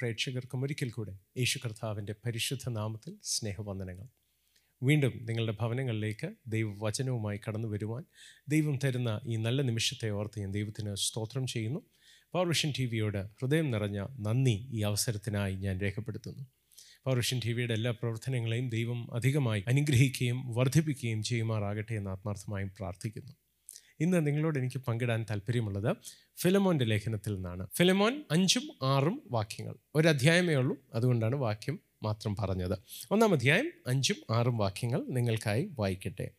പ്രേക്ഷകർക്കും ഒരിക്കൽ കൂടെ യേശു കർത്താവിന്റെ പരിശുദ്ധ നാമത്തിൽ സ്നേഹവന്ദനങ്ങൾ. വീണ്ടും നിങ്ങളുടെ ഭവനങ്ങളിലേക്ക് ദൈവവചനവുമായി കടന്നു വരുവാൻ ദൈവം തരുന്ന ഈ നല്ല നിമിഷത്തെ ഓർത്ത് ഞാൻ ദൈവത്തിന് സ്തോത്രം ചെയ്യുന്നു. പവർ വിഷൻ ടി വിയോട് ഹൃദയം നിറഞ്ഞ നന്ദി ഈ അവസരത്തിനായി ഞാൻ രേഖപ്പെടുത്തുന്നു. പവർ വിഷൻ ടി വിയുടെ എല്ലാ പ്രവർത്തനങ്ങളെയും ദൈവം അധികമായി അനുഗ്രഹിക്കുകയും വർദ്ധിപ്പിക്കുകയും ചെയ്യുമാറാകട്ടെ എന്ന് ആത്മാർത്ഥമായും പ്രാർത്ഥിക്കുന്നു. ഇന്ന് നിങ്ങളോട് എനിക്ക് പങ്കിടാൻ താല്പര്യമുള്ളത് ഫിലമോന്റെ ലേഖനത്തിൽ നിന്നാണ്. ഫിലമോൻ അഞ്ചും ആറും വാക്യങ്ങൾ. ഒരു അധ്യായമേ ഉള്ളൂ. അതുകൊണ്ടാണ് വാക്യം മാത്രം പറഞ്ഞത്. ഒന്നാം അധ്യായം അഞ്ചും ആറും വാക്യങ്ങൾ നിങ്ങൾക്കായി വായിക്കട്ടെ.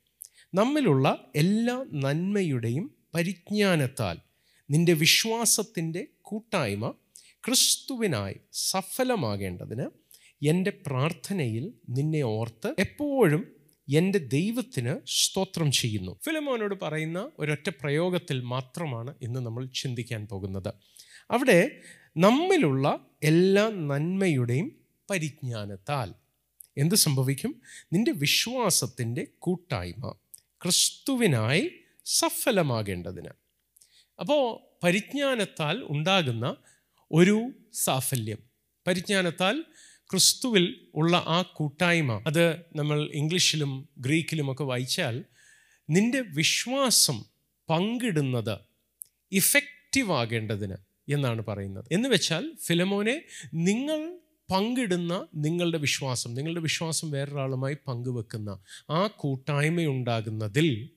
നമ്മിലുള്ള എല്ലാ നന്മയുടെയും പരിജ്ഞാനത്താൽ നിന്റെ വിശ്വാസത്തിന്റെ കൂട്ടായ്മ ക്രിസ്തുവിനായി സഫലമാകേണ്ടതിന് എന്റെ പ്രാർത്ഥനയിൽ നിന്നെ ഓർത്ത് എപ്പോഴും എന്റെ ദൈവത്തിന് സ്തോത്രം ചെയ്യുന്നു. ഫിലമോനോട് പറയുന്ന ഒരൊറ്റ പ്രയോഗത്തിൽ മാത്രമാണ് ഇന്ന് നമ്മൾ ചിന്തിക്കാൻ പോകുന്നത്. അവിടെ നമ്മിലുള്ള എല്ലാ നന്മയുടെയും പരിജ്ഞാനത്താൽ എന്ത് സംഭവിക്കും? നിന്റെ വിശ്വാസത്തിന്റെ കൂട്ടായ്മ ക്രിസ്തുവിനായി സഫലമാകേണ്ടതിന്. അപ്പോൾ പരിജ്ഞാനത്താൽ ഉണ്ടാകുന്ന ഒരു സാഫല്യം. പരിജ്ഞാനത്താൽ ക്രിസ്തുവിൽ ഉള്ള ആ കൂട്ടായ്മ അത് നമ്മൾ ഇംഗ്ലീഷിലും ഗ്രീക്കിലുമൊക്കെ വായിച്ചാൽ നിന്റെ വിശ്വാസം പങ്കിടുന്നത് ഇഫക്റ്റീവ് ആകേണ്ടതിന് എന്നാണ് പറയുന്നത്. എന്ന് വെച്ചാൽ ഫിലമോനെ നിങ്ങൾ പങ്കിടുന്ന നിങ്ങളുടെ വിശ്വാസം നിങ്ങളുടെ വിശ്വാസം വേറൊരാളുമായി പങ്കുവെക്കുന്ന ആ കൂട്ടായ്മയുണ്ടാകുന്നതിൽ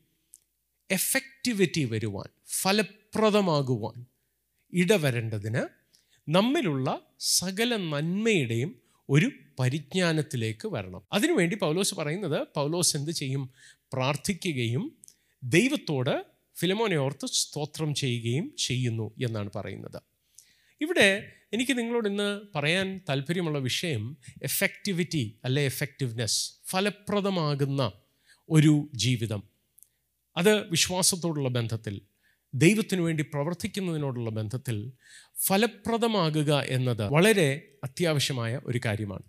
എഫക്റ്റിവിറ്റി വരുവാൻ ഫലപ്രദമാകുവാൻ ഇടവരേണ്ടതിന് നമ്മിലുള്ള സകല നന്മയുടെയും ഒരു പരിജ്ഞാനത്തിലേക്ക് വരണം. അതിനുവേണ്ടി പൗലോസ് പറയുന്നത് പൗലോസ് എന്ത് ചെയ്യും? പ്രാർത്ഥിക്കുകയും ദൈവത്തോട് ഫിലമോനെ ഓർത്ത് സ്തോത്രം ചെയ്യുകയും ചെയ്യുന്നു എന്നാണ് പറയുന്നത്. ഇവിടെ എനിക്ക് നിങ്ങളോട് ഇന്ന് പറയാൻ താല്പര്യമുള്ള വിഷയം എഫക്റ്റിവിറ്റി അല്ലെ എഫക്റ്റീവ്നെസ് ഫലപ്രദമാകുന്ന ഒരു ജീവിതം. അത് വിശ്വാസത്തോടുള്ള ബന്ധത്തിൽ ദൈവത്തിനു വേണ്ടി പ്രവർത്തിക്കുന്നതിനോടുള്ള ബന്ധത്തിൽ ഫലപ്രദമാകുക എന്നത് വളരെ അത്യാവശ്യമായ ഒരു കാര്യമാണ്.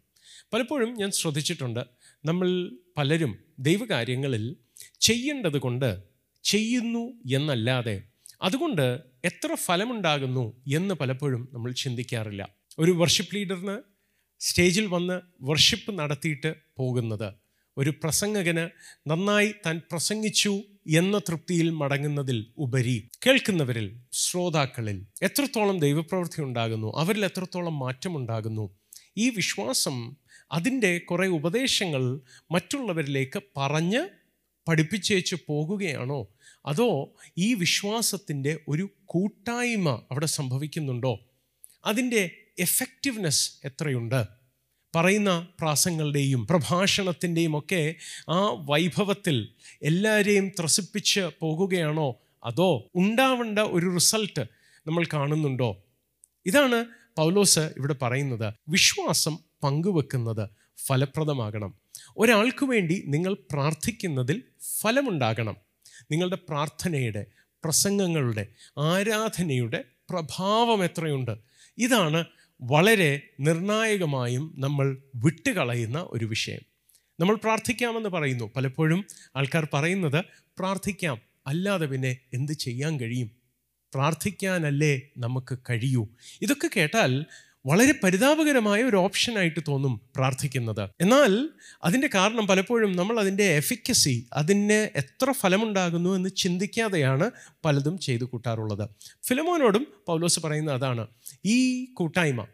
പലപ്പോഴും ഞാൻ ശ്രദ്ധിച്ചിട്ടുണ്ട് നമ്മൾ പലരും ദൈവകാര്യങ്ങളിൽ ചെയ്യേണ്ടത് കൊണ്ട് ചെയ്യുന്നു എന്നല്ലാതെ അതുകൊണ്ട് എത്ര ഫലമുണ്ടാകുന്നു എന്ന് പലപ്പോഴും നമ്മൾ ചിന്തിക്കാറില്ല. ഒരു വർഷിപ്പ് ലീഡറിന് സ്റ്റേജിൽ വന്ന് വർഷിപ്പ് നടത്തിയിട്ട് പോകുന്നത് ഒരു പ്രസംഗകന് നന്നായി താൻ പ്രസംഗിച്ചു എന്ന തൃപ്തിയിൽ മടങ്ങുന്നതിൽ ഉപരി കേൾക്കുന്നവരിൽ ശ്രോതാക്കളിൽ എത്രത്തോളം ദൈവപ്രവൃത്തി ഉണ്ടാകുന്നു അവരിൽ എത്രത്തോളം മാറ്റമുണ്ടാകുന്നു ഈ വിശ്വാസം അതിന്റെ കുറേ ഉപദേശങ്ങൾ മറ്റുള്ളവരിലേക്ക് പറഞ്ഞ് പഠിപ്പിച്ചേച്ച് പോകുകയാണോ? അതോ ഈ വിശ്വാസത്തിന്റെ ഒരു കൂട്ടായ്മ അവിടെ സംഭവിക്കുന്നുണ്ടോ? അതിന്റെ എഫക്റ്റീവ്നെസ് എത്രയുണ്ട്? പറയുന്ന പ്രാസങ്ങളുടെയും പ്രഭാഷണത്തിന്റെയും ഒക്കെ ആ വൈഭവത്തിൽ എല്ലാവരെയും ത്രസിപ്പിച്ച് പോകുകയാണോ? അതോ ഉണ്ടാവേണ്ട ഒരു റിസൾട്ട് നമ്മൾ കാണുന്നുണ്ടോ? ഇതാണ് പൗലോസ് ഇവിടെ പറയുന്നത്. വിശ്വാസം പങ്കുവെക്കുന്നത് ഫലപ്രദമാകണം. ഒരാൾക്ക് വേണ്ടി നിങ്ങൾ പ്രാർത്ഥിക്കുന്നതിൽ ഫലമുണ്ടാകണം. നിങ്ങളുടെ പ്രാർത്ഥനയുടെ പ്രസംഗങ്ങളുടെ ആരാധനയുടെ പ്രഭാവം എത്രയുണ്ട്? ഇതാണ് വളരെ നിർണായകമായും നമ്മൾ വിട്ടുകളയുന്ന ഒരു വിഷയം. നമ്മൾ പ്രാർത്ഥിക്കാമെന്ന് പറയുന്നു. പലപ്പോഴും ആൾക്കാർ പറയുന്നത് പ്രാർത്ഥിക്കാം അല്ലാതെ പിന്നെ എന്ത് ചെയ്യാൻ കഴിയും? പ്രാർത്ഥിക്കാനല്ലേ നമുക്ക് കഴിയൂ? ഇതൊക്കെ കേട്ടാൽ വളരെ പരിതാപകരമായ ഒരു ഓപ്ഷനായിട്ട് തോന്നും പ്രാർത്ഥിക്കുന്നത്. എന്നാൽ അതിന്റെ കാരണം പലപ്പോഴും നമ്മൾ അതിന്റെ എഫിക്കസി അതിന് എത്ര ഫലമുണ്ടാകുന്നു എന്ന് ചിന്തിക്കാതെയാണ് പലതും ചെയ്തു കൂട്ടാറുള്ളത്. ഫിലമോനോടും പൗലോസ് പറയുന്ന അതാണ് ഈ കൂട്ടായ്മ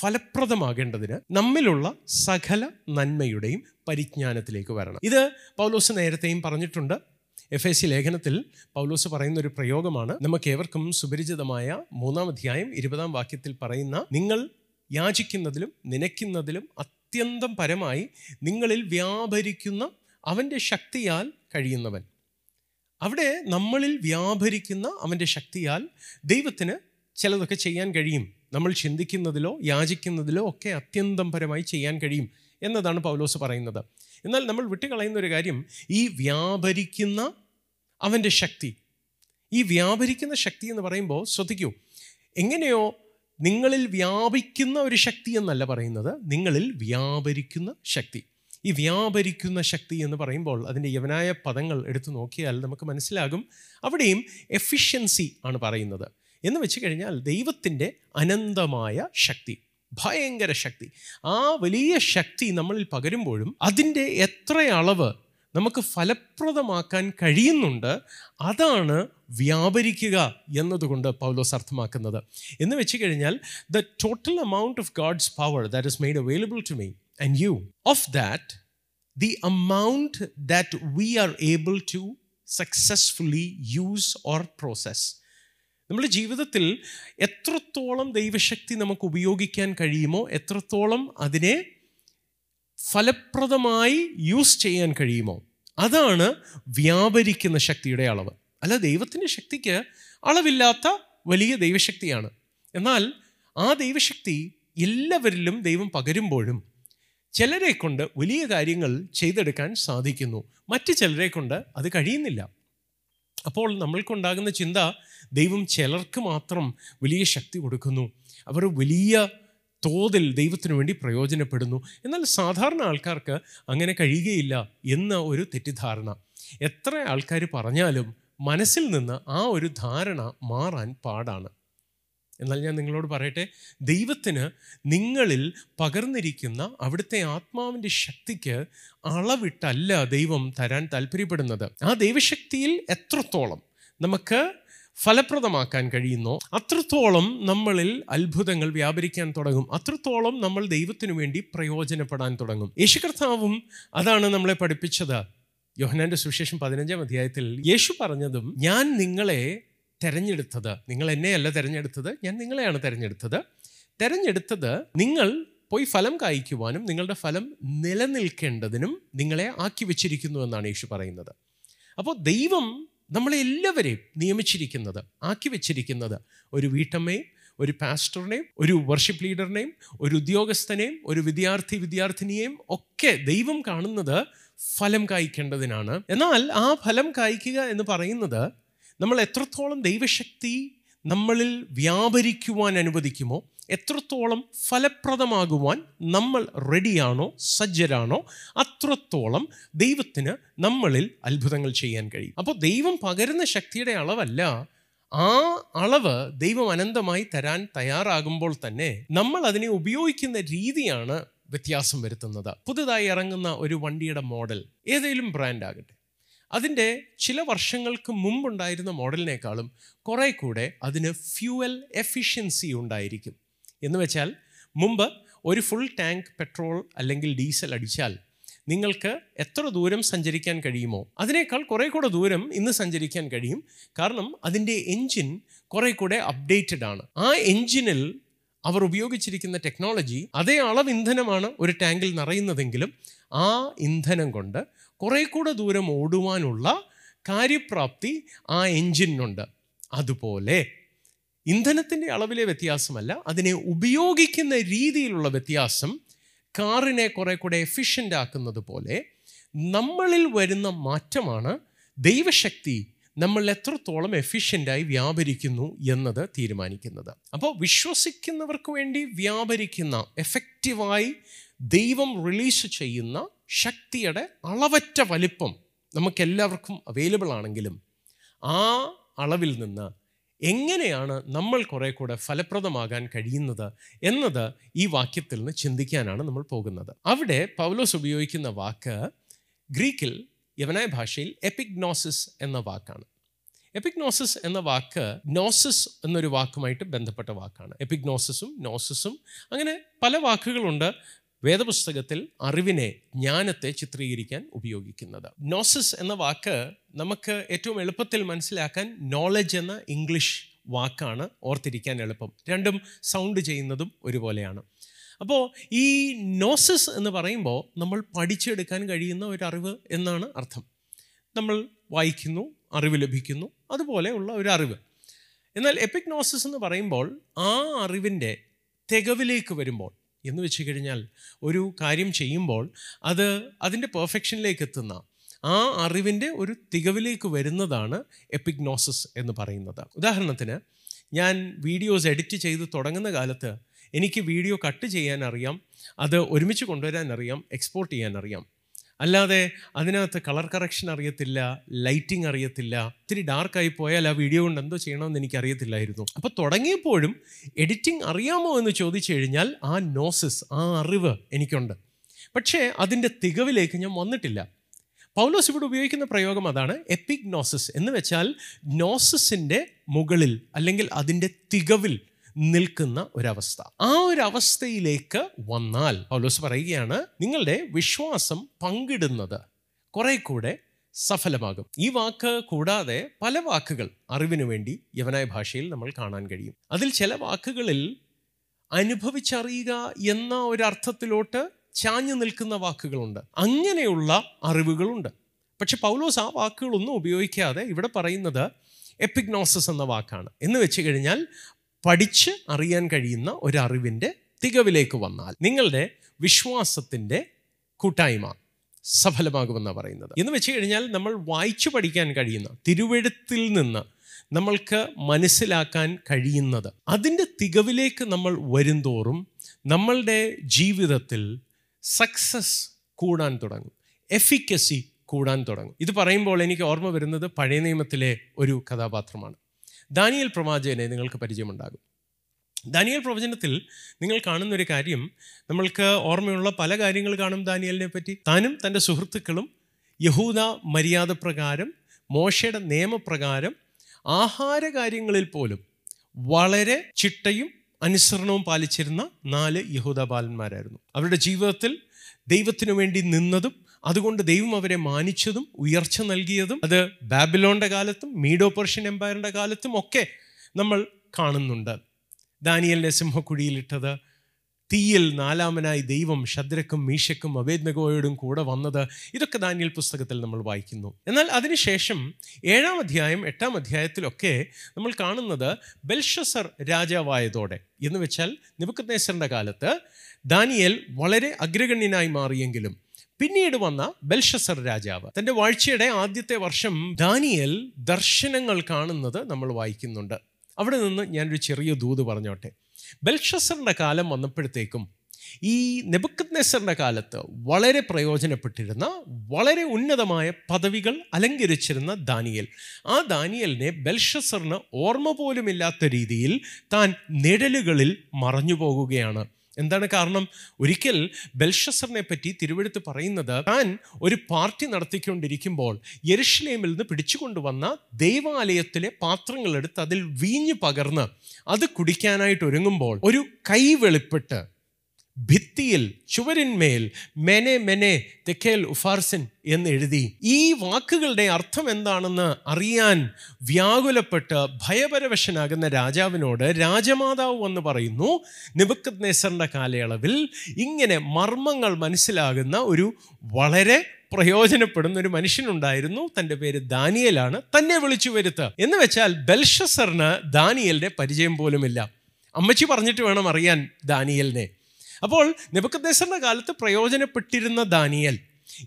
ഫലപ്രദമാകേണ്ടതിന് നമ്മിലുള്ള സകല നന്മയുടെയും പരിജ്ഞാനത്തിലേക്ക് വരണം. ഇത് പൗലോസ് നേരത്തെയും പറഞ്ഞിട്ടുണ്ട് എഫ് എ സി ലേഖനത്തിൽ പൗലോസ് പറയുന്ന ഒരു പ്രയോഗമാണ്. നമുക്ക് ഏവർക്കും സുപരിചിതമായ മൂന്നാം അധ്യായം ഇരുപതാം വാക്യത്തിൽ പറയുന്ന നിങ്ങൾ യാചിക്കുന്നതിലും നനയ്ക്കുന്നതിലും അത്യന്തം പരമായി നിങ്ങളിൽ വ്യാപരിക്കുന്ന അവന്റെ ശക്തിയാൽ കഴിയുന്നവൻ. അവിടെ നമ്മളിൽ വ്യാപരിക്കുന്ന അവന്റെ ശക്തിയാൽ ദൈവത്തിന് ചിലതൊക്കെ ചെയ്യാൻ കഴിയും. നമ്മൾ ചിന്തിക്കുന്നതിലോ യാചിക്കുന്നതിലോ ഒക്കെ അത്യന്തം പരമായി ചെയ്യാൻ കഴിയും എന്നതാണ് പൗലോസ് പറയുന്നത്. എന്നാൽ നമ്മൾ വിട്ടുകളയുന്ന ഒരു കാര്യം ഈ വ്യാപരിക്കുന്ന അവന്റെ ശക്തി. ഈ വ്യാപരിക്കുന്ന ശക്തി എന്ന് പറയുമ്പോൾ ശ്രദ്ധിക്കൂ. എങ്ങനെയോ നിങ്ങളിൽ വ്യാപിക്കുന്ന ഒരു ശക്തി എന്നല്ല പറയുന്നത്. നിങ്ങളിൽ വ്യാപരിക്കുന്ന ശക്തി. ഈ വ്യാപരിക്കുന്ന ശക്തി എന്ന് പറയുമ്പോൾ അതിന്റെ യവനായ പദങ്ങൾ എടുത്തു നോക്കിയാൽ നമുക്ക് മനസ്സിലാകും. അവിടെയും എഫിഷ്യൻസി ആണ് പറയുന്നത്. എന്ന് വെച്ച് കഴിഞ്ഞാൽ ദൈവത്തിന്റെ അനന്തമായ ശക്തി ഭയങ്കര ശക്തി. ആ വലിയ ശക്തി നമ്മളിൽ പകരുമ്പോഴും അതിന്റെ എത്ര അളവ് നമുക്ക് ഫലപ്രദമാക്കാൻ കഴിയുന്നുണ്ട് അതാണ് വ്യാപരിക്കുക എന്നതുകൊണ്ട് പൗലോസ് അർത്ഥമാക്കുന്നത്. എന്ന് വെച്ച് കഴിഞ്ഞാൽ the total amount of God's power that is made available to me and you of that the amount that we are able to successfully use or process നമ്മുടെ ജീവിതത്തിൽ എത്രത്തോളം ദൈവശക്തി നമുക്ക് ഉപയോഗിക്കാൻ കഴിയുമോ എത്രത്തോളം അതിനെ ഫലപ്രദമായി യൂസ് ചെയ്യാൻ കഴിയുമോ? അതാണ് വ്യാപരിക്കുന്ന ശക്തിയുടെ അളവ്. അല്ല ദൈവത്തിന്റെ ശക്തിക്ക് അളവില്ലാത്ത വലിയ ദൈവശക്തിയാണ്. എന്നാൽ ആ ദൈവശക്തി എല്ലാവരിലും ദൈവം പകരുമ്പോഴും ചിലരെ കൊണ്ട് വലിയ കാര്യങ്ങൾ ചെയ്തെടുക്കാൻ സാധിക്കുന്നു. മറ്റ് ചിലരെ കൊണ്ട് അത് കഴിയുന്നില്ല. അപ്പോൾ നമ്മൾക്കുണ്ടാകുന്ന ചിന്ത ദൈവം ചിലർക്ക് മാത്രം വലിയ ശക്തി കൊടുക്കുന്നു. അവർ വലിയ തോതിൽ ദൈവത്തിനു വേണ്ടി പ്രയോജനപ്പെടുന്നു. എന്നാൽ സാധാരണ ആൾക്കാർക്ക് അങ്ങനെ കഴിയുകയില്ല എന്ന ഒരു തെറ്റിദ്ധാരണ. എത്ര ആൾക്കാർ പറഞ്ഞാലും മനസ്സിൽ നിന്ന് ആ ഒരു ധാരണ മാറാൻ പാടാണ്. എന്നാൽ ഞാൻ നിങ്ങളോട് പറയട്ടെ ദൈവത്തിന് നിങ്ങളിൽ പകർന്നിരിക്കുന്ന അവിടുത്തെ ആത്മാവിന്റെ ശക്തിക്ക് അളവിട്ടല്ല ദൈവം തരാൻ താല്പര്യപ്പെടുന്നത്. ആ ദൈവശക്തിയിൽ എത്രത്തോളം നമുക്ക് ഫലപ്രദമാക്കാൻ കഴിയുന്നോ? അത്രത്തോളം നമ്മളിൽ അത്ഭുതങ്ങൾ വ്യാപരിക്കാൻ തുടങ്ങും. അത്രത്തോളം നമ്മൾ ദൈവത്തിനു വേണ്ടി പ്രയോജനപ്പെടാൻ തുടങ്ങും. യേശു കർത്താവും അതാണ് നമ്മളെ പഠിപ്പിച്ചത്. യോഹനാന്റെ സുവിശേഷം പതിനഞ്ചാം അധ്യായത്തിൽ യേശു പറഞ്ഞതും ഞാൻ നിങ്ങളെ തെരഞ്ഞെടുത്തത്. നിങ്ങൾ എന്നെയല്ല തെരഞ്ഞെടുത്തത് ഞാൻ നിങ്ങളെയാണ് തെരഞ്ഞെടുത്തത്. തെരഞ്ഞെടുത്തത് നിങ്ങൾ പോയി ഫലം കായ്ക്കുവാനും നിങ്ങളുടെ ഫലം നിലനിൽക്കേണ്ടതിനും നിങ്ങളെ ആക്കി വെച്ചിരിക്കുന്നു എന്നാണ് യേശു പറയുന്നത്. അപ്പോൾ ദൈവം നമ്മളെ എല്ലാവരെയും നിയമിച്ചിരിക്കുന്നത് ആക്കി വെച്ചിരിക്കുന്നത് ഒരു വീട്ടമ്മയും ഒരു പാസ്റ്ററിനെയും ഒരു വർഷിപ്പ് ലീഡറിനെയും ഒരു ഉദ്യോഗസ്ഥനെയും ഒരു വിദ്യാർത്ഥി വിദ്യാർത്ഥിനിയെയും ഒക്കെ ദൈവം കാണുന്നത് ഫലം കായ്ക്കേണ്ടതിനാണ്. എന്നാൽ ആ ഫലം കായ്ക്കുക എന്ന് പറയുന്നത് നമ്മൾ എത്രത്തോളം ദൈവശക്തി നമ്മളിൽ വ്യാപരിക്കുവാൻ അനുവദിക്കുമോ എത്രത്തോളം ഫലപ്രദമാകുവാൻ നമ്മൾ റെഡിയാണോ സജ്ജരാണോ അത്രത്തോളം ദൈവത്തിന് നമ്മളിൽ അത്ഭുതങ്ങൾ ചെയ്യാൻ കഴിയും. അപ്പോൾ ദൈവം പകരുന്ന ശക്തിയുടെ അളവല്ല ആ അളവ് ദൈവം അനന്തമായി തരാൻ തയ്യാറാകുമ്പോൾ തന്നെ നമ്മൾ അതിനെ ഉപയോഗിക്കുന്ന രീതിയാണ് വ്യത്യാസം വരുത്തുന്നത്. പുതുതായി ഇറങ്ങുന്ന ഒരു വണ്ടിയുടെ മോഡൽ ഏതെങ്കിലും ബ്രാൻഡ് ആകട്ടെ. അതിന്റെ ചില വർഷങ്ങൾക്ക് മുമ്പുണ്ടായിരുന്ന മോഡലിനേക്കാളും കുറേ കൂടെ അതിന് ഫ്യൂവൽ എഫിഷ്യൻസി ഉണ്ടായിരിക്കും. എന്ന് വെച്ചാൽ മുമ്പ് ഒരു ഫുൾ ടാങ്ക് പെട്രോൾ അല്ലെങ്കിൽ ഡീസൽ അടിച്ചാൽ നിങ്ങൾക്ക് എത്ര ദൂരം സഞ്ചരിക്കാൻ കഴിയുമോ അതിനേക്കാൾ കുറേ കൂടെ ദൂരം ഇന്ന് സഞ്ചരിക്കാൻ കഴിയും. കാരണം അതിന്റെ എൻജിൻ കുറേ കൂടെ അപ്ഡേറ്റഡ് ആണ്. ആ എൻജിനിൽ അവർ ഉപയോഗിച്ചിരിക്കുന്ന ടെക്നോളജി അതേ അളവ് ഇന്ധനമാണ് ഒരു ടാങ്കിൽ നിറയുന്നതെങ്കിലും ആ ഇന്ധനം കൊണ്ട് കുറേ കൂടെ ദൂരം ഓടുവാനുള്ള കാര്യപ്രാപ്തി ആ എൻജിനുണ്ട് അതുപോലെ ഇന്ധനത്തിന്റെ അളവിലെ വ്യത്യാസമല്ല അതിനെ ഉപയോഗിക്കുന്ന രീതിയിലുള്ള വ്യത്യാസം കാറിനെ കുറെ കൂടെ എഫിഷ്യന്റ് ആക്കുന്നത് പോലെ നമ്മളിൽ വരുന്ന മാറ്റമാണ് ദൈവശക്തി നമ്മൾ എത്രത്തോളം എഫിഷ്യന്റായി വ്യാപരിക്കുന്നു എന്നത് തീരുമാനിക്കുന്നത്. അപ്പോൾ വിശ്വസിക്കുന്നവർക്ക് വേണ്ടി വ്യാപരിക്കുന്ന എഫക്റ്റീവായി ദൈവം റിലീസ് ചെയ്യുന്ന ശക്തിയുടെ അളവറ്റ വലിപ്പം നമുക്കെല്ലാവർക്കും അവൈലബിൾ ആണെങ്കിലും ആ അളവിൽ നിന്ന് എങ്ങനെയാണ് നമ്മൾ കുറെ കൂടെ ഫലപ്രദമാകാൻ കഴിയുന്നത് എന്നത് ഈ വാക്യത്തിൽ നിന്ന് ചിന്തിക്കാനാണ് നമ്മൾ പോകുന്നത്. അവിടെ പൗലോസ് ഉപയോഗിക്കുന്ന വാക്ക് ഗ്രീക്കിൽ യവനായ ഭാഷയിൽ എപ്പിഗ്നോസിസ് എന്ന വാക്കാണ്. എപ്പിഗ്നോസിസ് എന്ന വാക്ക് നോസിസ് എന്നൊരു വാക്കുമായിട്ട് ബന്ധപ്പെട്ട വാക്കാണ്. എപ്പിഗ്നോസിസും നോസിസും അങ്ങനെ പല വാക്കുകളുണ്ട്. വേദപുസ്തകത്തിൽ അറിവിനെ ജ്ഞാനത്തെ ചിത്രീകരിക്കാൻ ഉപയോഗിക്കുന്നത്. നോസസ് എന്ന വാക്ക് നമുക്ക് ഏറ്റവും എളുപ്പത്തിൽ മനസ്സിലാക്കാൻ നോളജ് എന്ന ഇംഗ്ലീഷ് വാക്കാണ് ഓർത്തിരിക്കാൻ എളുപ്പം. രണ്ടും സൗണ്ട് ചെയ്യുന്നതും ഒരുപോലെയാണ്. അപ്പോൾ ഈ നോസസ് എന്ന് പറയുമ്പോൾ നമ്മൾ പഠിച്ചെടുക്കാൻ കഴിയുന്ന ഒരു അറിവ് എന്നാണ് അർത്ഥം. നമ്മൾ വായിക്കുന്നു അറിവ് ലഭിക്കുന്നു അതുപോലെയുള്ള ഒരു അറിവ് എന്നാൽ എപ്പിക് നോസസ് എന്ന് പറയുമ്പോൾ ആ അറിവിന്റെ തികവിലേക്ക് വരുമ്പോൾ എന്ന് വെച്ച് കഴിഞ്ഞാൽ ഒരു കാര്യം ചെയ്യുമ്പോൾ അത് അതിന്റെ പെർഫെക്ഷനിലേക്ക് എത്തുന്ന ആ അറിവിന്റെ ഒരു തികവിലേക്ക് വരുന്നതാണ് എപ്പിഗ്നോസിസ് എന്ന് പറയുന്നത്. ഉദാഹരണത്തിന് ഞാൻ വീഡിയോസ് എഡിറ്റ് ചെയ്ത് തുടങ്ങുന്ന കാലത്ത് എനിക്ക് വീഡിയോ കട്ട് ചെയ്യാൻ അറിയാം അത് ഒരുമിച്ച് കൊണ്ടുവരാൻ അറിയാം എക്സ്പോർട്ട് ചെയ്യാൻ അറിയാം. അല്ലാതെ അതിനകത്ത് കളർ കറക്ഷൻ അറിയത്തില്ല ലൈറ്റിംഗ് അറിയത്തില്ല. ഇത്തിരി ഡാർക്കായി പോയാൽ ആ വീഡിയോ കൊണ്ട് എന്തോ ചെയ്യണമെന്ന് എനിക്ക് അറിയത്തില്ലായിരുന്നു അപ്പോൾ തുടങ്ങിയപ്പോഴും എഡിറ്റിംഗ് അറിയാമോ എന്ന് ചോദിച്ചു കഴിഞ്ഞാൽ ആ നോസിസ് ആ അറിവ് എനിക്കുണ്ട്. പക്ഷേ അതിന്റെ തികവിലേക്ക് ഞാൻ വന്നിട്ടില്ല. പൗലോസ് ഇവിടെ ഉപയോഗിക്കുന്ന പ്രയോഗം അതാണ് എപ്പിക് എന്ന് വെച്ചാൽ നോസിസിന്റെ മുകളിൽ അല്ലെങ്കിൽ അതിന്റെ തികവിൽ നിൽക്കുന്ന ഒരവസ്ഥ. ആ ഒരു അവസ്ഥയിലേക്ക് വന്നാൽ പൗലോസ് പറയുകയാണ് നിങ്ങളുടെ വിശ്വാസം പങ്കിടുന്നത് കുറെ കൂടെ സഫലമാകും. ഈ വാക്ക് കൂടാതെ പല വാക്കുകൾ അറിവിനു വേണ്ടി യവനായ ഭാഷയിൽ നമ്മൾ കാണാൻ കഴിയും. അതിൽ ചില വാക്കുകളിൽ അനുഭവിച്ചറിയുക എന്ന ഒരർത്ഥത്തിലോട്ട് ചാഞ്ഞു നിൽക്കുന്ന വാക്കുകളുണ്ട്. അങ്ങനെയുള്ള അറിവുകളുണ്ട്. പക്ഷെ പൗലോസ് ആ വാക്കുകളൊന്നും ഉപയോഗിക്കാതെ ഇവിടെ പറയുന്നത് എപ്പിഗ്നോസിസ് എന്ന വാക്കാണ്. എന്ന് വെച്ച് കഴിഞ്ഞാൽ പഠിച്ച് അറിയാൻ കഴിയുന്ന ഒരറിവിന്റെ തികവിലേക്ക് വന്നാൽ നിങ്ങളുടെ വിശ്വാസത്തിന്റെ കൂട്ടായ്മ സഫലമാകുമെന്നാണ് പറയുന്നത്. എന്ന് വെച്ച് കഴിഞ്ഞാൽ നമ്മൾ വായിച്ചു പഠിക്കാൻ കഴിയുന്ന തിരുവെഴുത്തിൽ നിന്ന് നമ്മൾക്ക് മനസ്സിലാക്കാൻ കഴിയുന്നത് അതിന്റെ തികവിലേക്ക് നമ്മൾ വരുംതോറും നമ്മളുടെ ജീവിതത്തിൽ സക്സസ് കൂടാൻ തുടങ്ങും എഫിക്കസി കൂടാൻ തുടങ്ങും. ഇത് പറയുമ്പോൾ എനിക്ക് ഓർമ്മ വരുന്നത് പഴയ നിയമത്തിലെ ഒരു കഥാപാത്രമാണ്. ദാനിയൽ പ്രവാചകനെ നിങ്ങൾക്ക് പരിചയമുണ്ടാകും. ദാനിയൽ പ്രവചനത്തിൽ നിങ്ങൾ കാണുന്ന ഒരു കാര്യം നമ്മൾക്ക് ഓർമ്മയുള്ള പല കാര്യങ്ങൾ കാണും ദാനിയലിനെ പറ്റി. താനും തന്റെ സുഹൃത്തുക്കളും യഹൂദ മര്യാദ പ്രകാരം മോശയുടെ നിയമപ്രകാരം ആഹാര കാര്യങ്ങളിൽ പോലും വളരെ ചിട്ടയും അനുസരണവും പാലിച്ചിരുന്ന നാല് യഹൂദ ബാലന്മാരായിരുന്നു. അവരുടെ ജീവിതത്തിൽ ദൈവത്തിനു വേണ്ടി നിന്നതും അതുകൊണ്ട് ദൈവം അവരെ മാനിച്ചതും ഉയർച്ച നൽകിയതും അത് ബാബിലോണിന്റെ കാലത്തും മീഡോ പെർഷ്യൻ എംപയറിന്റെ കാലത്തും ഒക്കെ നമ്മൾ കാണുന്നുണ്ട്. ദാനിയലിനെ സിംഹക്കുഴിയിലിട്ടത് തീയിൽ നാലാമനായി ദൈവം ശദ്രക്കും മീശക്കും അവേദ്നഗോയോടും കൂടെ വന്നത് ഇതൊക്കെ ദാനിയൽ പുസ്തകത്തിൽ നമ്മൾ വായിക്കുന്നു. എന്നാൽ അതിനുശേഷം ഏഴാം അധ്യായം എട്ടാം അധ്യായത്തിലൊക്കെ നമ്മൾ കാണുന്നത് ബെൽഷസർ രാജാവായതോടെ. എന്ന് വെച്ചാൽ നിബുക്കത്നേസറിന്റെ കാലത്ത് ദാനിയൽ വളരെ അഗ്രഗണ്യനായി മാറിയെങ്കിലും പിന്നീട് വന്ന ബെൽഷസർ രാജാവ്. തന്റെ വാഴ്ചയുടെ ആദ്യത്തെ വർഷം ദാനിയൽ ദർശനങ്ങൾ കാണുന്നത് നമ്മൾ വായിക്കുന്നുണ്ട്. അവിടെ നിന്ന് ഞാനൊരു ചെറിയ ദൂത് പറഞ്ഞോട്ടെ. ബെൽഷസറിന്റെ കാലം വന്നപ്പോഴത്തേക്കും ഈ നെബുക്കത് നെസറിന്റെ കാലത്ത് വളരെ പ്രയോജനപ്പെട്ടിരുന്ന വളരെ ഉന്നതമായ പദവികൾ അലങ്കരിച്ചിരുന്ന ദാനിയൽ. ആ ദാനിയലിനെ ബെൽഷസറിന് ഓർമ്മ പോലുമില്ലാത്ത രീതിയിൽ താൻ നിഴലുകളിൽ മറഞ്ഞു പോകുകയാണ് എന്താണ് കാരണം? ഒരിക്കൽ ബെൽഷസറിനെ പറ്റി തിരുവെടുത്ത് പറയുന്നത് താൻ ഒരു പാർട്ടി നടത്തിക്കൊണ്ടിരിക്കുമ്പോൾ യെരുഷലേമിൽ നിന്ന് പിടിച്ചുകൊണ്ടുവന്ന ദൈവാലയത്തിലെ പാത്രങ്ങളെടുത്ത് അതിൽ വീഞ്ഞു പകർന്ന് അത് കുടിക്കാനായിട്ട് ഒരുങ്ങുമ്പോൾ ഒരു കൈ വെളിപ്പെട്ട് ഭിത്തിയിൽ ചുവരിന്മേൽ മെനെ മെനെ തെക്കേൽ ഉഫാർസിൻ എന്ന് എഴുതി. ഈ വാക്കുകളുടെ അർത്ഥം എന്താണെന്ന് അറിയാൻ വ്യാകുലപ്പെട്ട് ഭയപരവശനാകുന്ന രാജാവിനോട് രാജമാതാവ് എന്ന് പറയുന്നു നിബക്കത് നെസറിന്റെ കാലയളവിൽ ഇങ്ങനെ മർമ്മങ്ങൾ മനസ്സിലാകുന്ന ഒരു വളരെ പ്രയോജനപ്പെടുന്ന ഒരു മനുഷ്യനുണ്ടായിരുന്നു. തന്റെ പേര് ദാനിയലാണ്. തന്നെ വിളിച്ചു വരുത്ത്. എന്ന് വെച്ചാൽ ബെൽഷസറിന് ദാനിയലിന്റെ പരിചയം പോലുമില്ല. അമ്മച്ചി പറഞ്ഞിട്ട് വേണം അറിയാൻ ദാനിയലിനെ. അപ്പോൾ നെബുക്കദ്നേസറിന്റെ കാലത്ത് പ്രയോജനപ്പെട്ടിരുന്ന ദാനിയൽ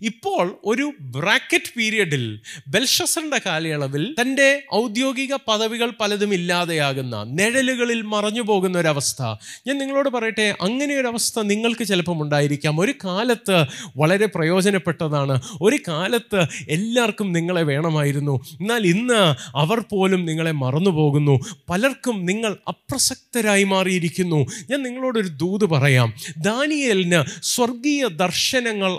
ഇപ്പോൾ ഒരു ബ്രാക്കറ്റ് പീരിയഡിൽ ബെൽഷസറിന്റെ കാലയളവിൽ തന്റെ ഔദ്യോഗിക പദവികൾ പലതും ഇല്ലാതെയാകുന്ന നിഴലുകളിൽ മറഞ്ഞു പോകുന്ന ഒരവസ്ഥ. ഞാൻ നിങ്ങളോട് പറയട്ടെ അങ്ങനെ ഒരു അവസ്ഥ നിങ്ങൾക്ക് ചിലപ്പം ഉണ്ടായിരിക്കാം. ഒരു കാലത്ത് വളരെ പ്രയോജനപ്പെട്ടതാണ്. ഒരു കാലത്ത് എല്ലാവർക്കും നിങ്ങളെ വേണമായിരുന്നു. എന്നാൽ ഇന്ന് അവർ പോലും നിങ്ങളെ മറന്നു പോകുന്നു. പലർക്കും നിങ്ങൾ അപ്രസക്തരായി മാറിയിരിക്കുന്നു. ഞാൻ നിങ്ങളോടൊരു ദൂത് പറയാം. ദാനിയലിന് സ്വർഗീയ ദർശനങ്ങൾ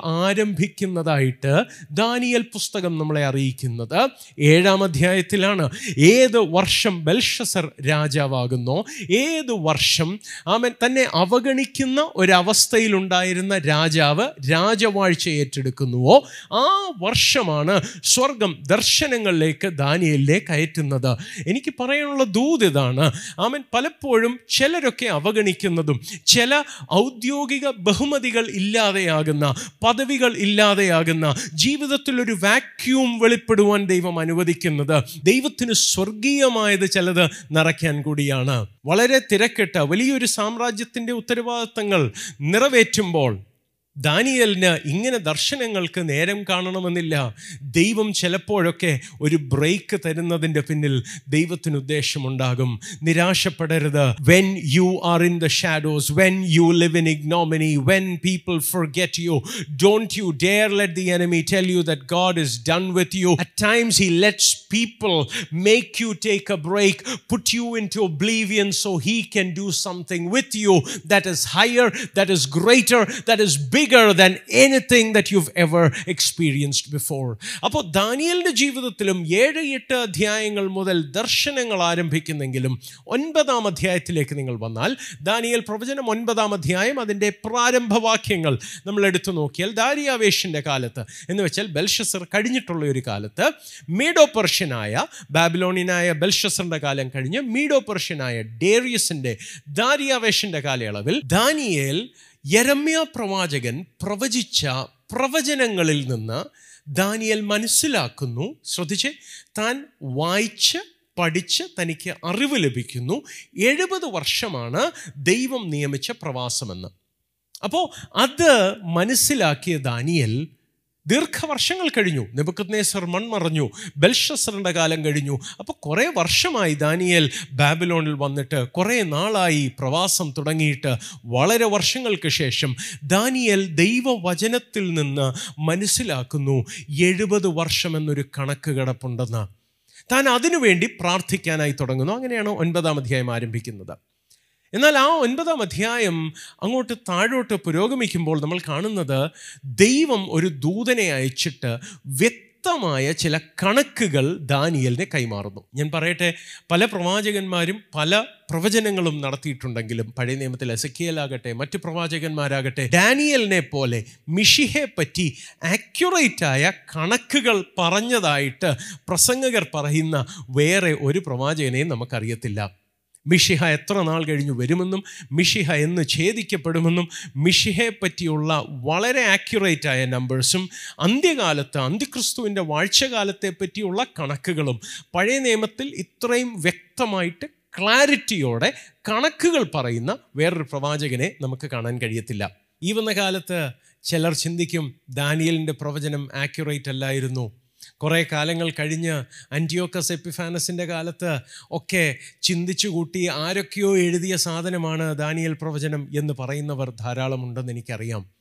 ആരംഭിക്കുന്നതായിട്ട് ദാനിയൽ പുസ്തകം നമ്മളെ അറിയിക്കുന്നത്. ഏഴാം അധ്യായത്തിലാണ്. ഏത് വർഷം ബൽഷസർ രാജാവാകുന്നോ ഏത് വർഷം അവൻ തന്നെ അവഗണിക്കുന്ന ഒരവസ്ഥയിലുണ്ടായിരുന്ന രാജാവ് രാജവാഴ്ച ഏറ്റെടുക്കുന്നുവോ ആ വർഷമാണ് സ്വർഗം ദർശനങ്ങളിലേക്ക് ദാനിയലിനെ കയറ്റുന്നത് എനിക്ക് പറയാനുള്ള ദൂത് ഇതാണ്. അവൻ പലപ്പോഴും ചിലരൊക്കെ അവഗണിക്കുന്നതും ചില ഔദ്യോഗിക ബഹുമതികൾ ഇല്ലാതെയാകുന്ന പദവികൾ ഇല്ലാതെയാകുന്ന ജീവിതത്തിൽ ഒരു വാക്യൂം വെളിപ്പെടുവാൻ ദൈവം അനുവദിക്കുന്നത് ദൈവത്തിന് സ്വർഗീയമായത് ചിലത് നിറയ്ക്കാൻ കൂടിയാണ്. വളരെ തിരക്കിട്ട വലിയൊരു സാമ്രാജ്യത്തിന്റെ ഉത്തരവാദിത്തങ്ങൾ നിറവേറ്റുമ്പോൾ ദാനിയലിന് ഇങ്ങനെ ദർശനങ്ങൾക്ക് നേരം കാണണമെന്നില്ല ദൈവം ചിലപ്പോഴൊക്കെ ഒരു ബ്രേക്ക് തരുന്നതിൻ്റെ പിന്നിൽ ദൈവത്തിന് ഉദ്ദേശമുണ്ടാകും നിരാശപ്പെടരുത് when you are in the shadows when you live in ignominy when people forget you don't you dare let the enemy tell you that God is done with you. At times, He lets people make you take a break, put you into oblivion so He can do something with you that is higher, that is greater, that is bigger than anything that you've ever experienced before അപ്പോൾ ദാനിയലിന്റെ ജീവിതത്തിലും ഏഴ് എട്ട് അധ്യായങ്ങൾ മുതൽ ദർശനങ്ങൾ ആരംഭിക്കുന്നെങ്കിലും ഒൻപതാം അധ്യായത്തിലേക്ക് നിങ്ങൾ വന്നാൽ ദാനിയൽ പ്രവചനം ഒൻപതാം അധ്യായം അതിന്റെ പ്രാരംഭവാക്യങ്ങൾ നമ്മൾ എടുത്തു നോക്കിയാൽ ദാരിയാവേഷിന്റെ കാലത്ത് എന്ന് വെച്ചാൽ ബെൽഷസർ കഴിഞ്ഞിട്ടുള്ള ഒരു കാലത്ത് മീഡോ പെർഷ്യനായ ബാബിലോണിയനായ ബെൽഷസറിന്റെ കാലം കഴിഞ്ഞ് മീഡോ പെർഷ്യനായ ഡേറിയസിന്റെ ദാരിയാവേഷിന്റെ കാലയളവിൽ ദാനിയേൽ യരമ്യ പ്രവാചകൻ പ്രവചിച്ച പ്രവചനങ്ങളിൽ നിന്ന് ദാനിയൽ മനസ്സിലാക്കുന്നു. ശ്രദ്ധിച്ച് താൻ വായിച്ച് പഠിച്ച് തനിക്ക് അറിവ് ലഭിക്കുന്നു. എഴുപത് വർഷമാണ് ദൈവം നിയമിച്ച പ്രവാസമെന്ന്. അപ്പോൾ അത് മനസ്സിലാക്കിയ ദാനിയൽ ദീർഘവർഷങ്ങൾ കഴിഞ്ഞു. നെബുക്കത്നേസർ മൺമറഞ്ഞു. ബെൽഷസറിന്റെ കാലം കഴിഞ്ഞു. അപ്പോൾ കുറേ വർഷമായി ദാനിയൽ ബാബിലോണിൽ വന്നിട്ട് കുറേ നാളായി പ്രവാസം തുടങ്ങിയിട്ട് വളരെ വർഷങ്ങൾക്ക് ശേഷം ദാനിയൽ ദൈവവചനത്തിൽ നിന്ന് മനസ്സിലാക്കുന്നു എഴുപത് വർഷം എന്നൊരു കണക്ക് കിടപ്പുണ്ടെന്ന് താൻ അതിനുവേണ്ടി പ്രാർത്ഥിക്കാനായി തുടങ്ങുന്നു. അങ്ങനെയാണ് ഒൻപതാം അധ്യായം ആരംഭിക്കുന്നത്. എന്നാൽ ആ ഒൻപതാം അധ്യായം അങ്ങോട്ട് താഴോട്ട് പുരോഗമിക്കുമ്പോൾ നമ്മൾ കാണുന്നത് ദൈവം ഒരു ദൂതനെ അയച്ചിട്ട് വ്യക്തമായ ചില കണക്കുകൾ ദാനിയലിനെ കൈമാറുന്നു. ഞാൻ പറയട്ടെ പല പ്രവാചകന്മാരും പല പ്രവചനങ്ങളും നടത്തിയിട്ടുണ്ടെങ്കിലും പഴയ നിയമത്തിൽ എസക്കിയലാകട്ടെ മറ്റ് പ്രവാചകന്മാരാകട്ടെ ഡാനിയലിനെ പോലെ മിഷിഹെ പറ്റി ആക്യുറേറ്റായ കണക്കുകൾ പറഞ്ഞതായിട്ട് പ്രസംഗകർ പറയുന്ന വേറെ ഒരു പ്രവാചകനെയും നമുക്കറിയത്തില്ല. മിഷിഹ എത്ര നാൾ കഴിഞ്ഞ് വരുമെന്നും മിഷിഹ എന്ന് ഛേദിക്കപ്പെടുമെന്നും മിഷിഹയെ പറ്റിയുള്ള വളരെ ആക്യുറേറ്റ് ആയ നമ്പേഴ്സും അന്ത്യകാലത്ത് അന്ത്യക്രിസ്തുവിന്റെ വാഴ്ചകാലത്തെ പറ്റിയുള്ള കണക്കുകളും പഴയ നിയമത്തിൽ ഇത്രയും വ്യക്തമായിട്ട് ക്ലാരിറ്റിയോടെ കണക്കുകൾ പറയുന്ന വേറൊരു പ്രവാചകനെ നമുക്ക് കാണാൻ കഴിയത്തില്ല. ഈ വന്ന കാലത്ത് ചിലർ ചിന്തിക്കും ദാനിയലിന്റെ പ്രവചനം ആക്യുറേറ്റ് അല്ലായിരുന്നു. കുറേ കാലങ്ങൾ കഴിഞ്ഞ് അന്റിയോക്കസ് എപ്പിഫാനസിന്റെ കാലത്ത് ഒക്കെ ചിന്തിച്ചു കൂട്ടി ആരൊക്കെയോ എഴുതിയ സാധനമാണ് ദാനിയൽ പ്രവചനം എന്ന് പറയുന്നവർ ധാരാളമുണ്ടെന്ന് എനിക്കറിയാം.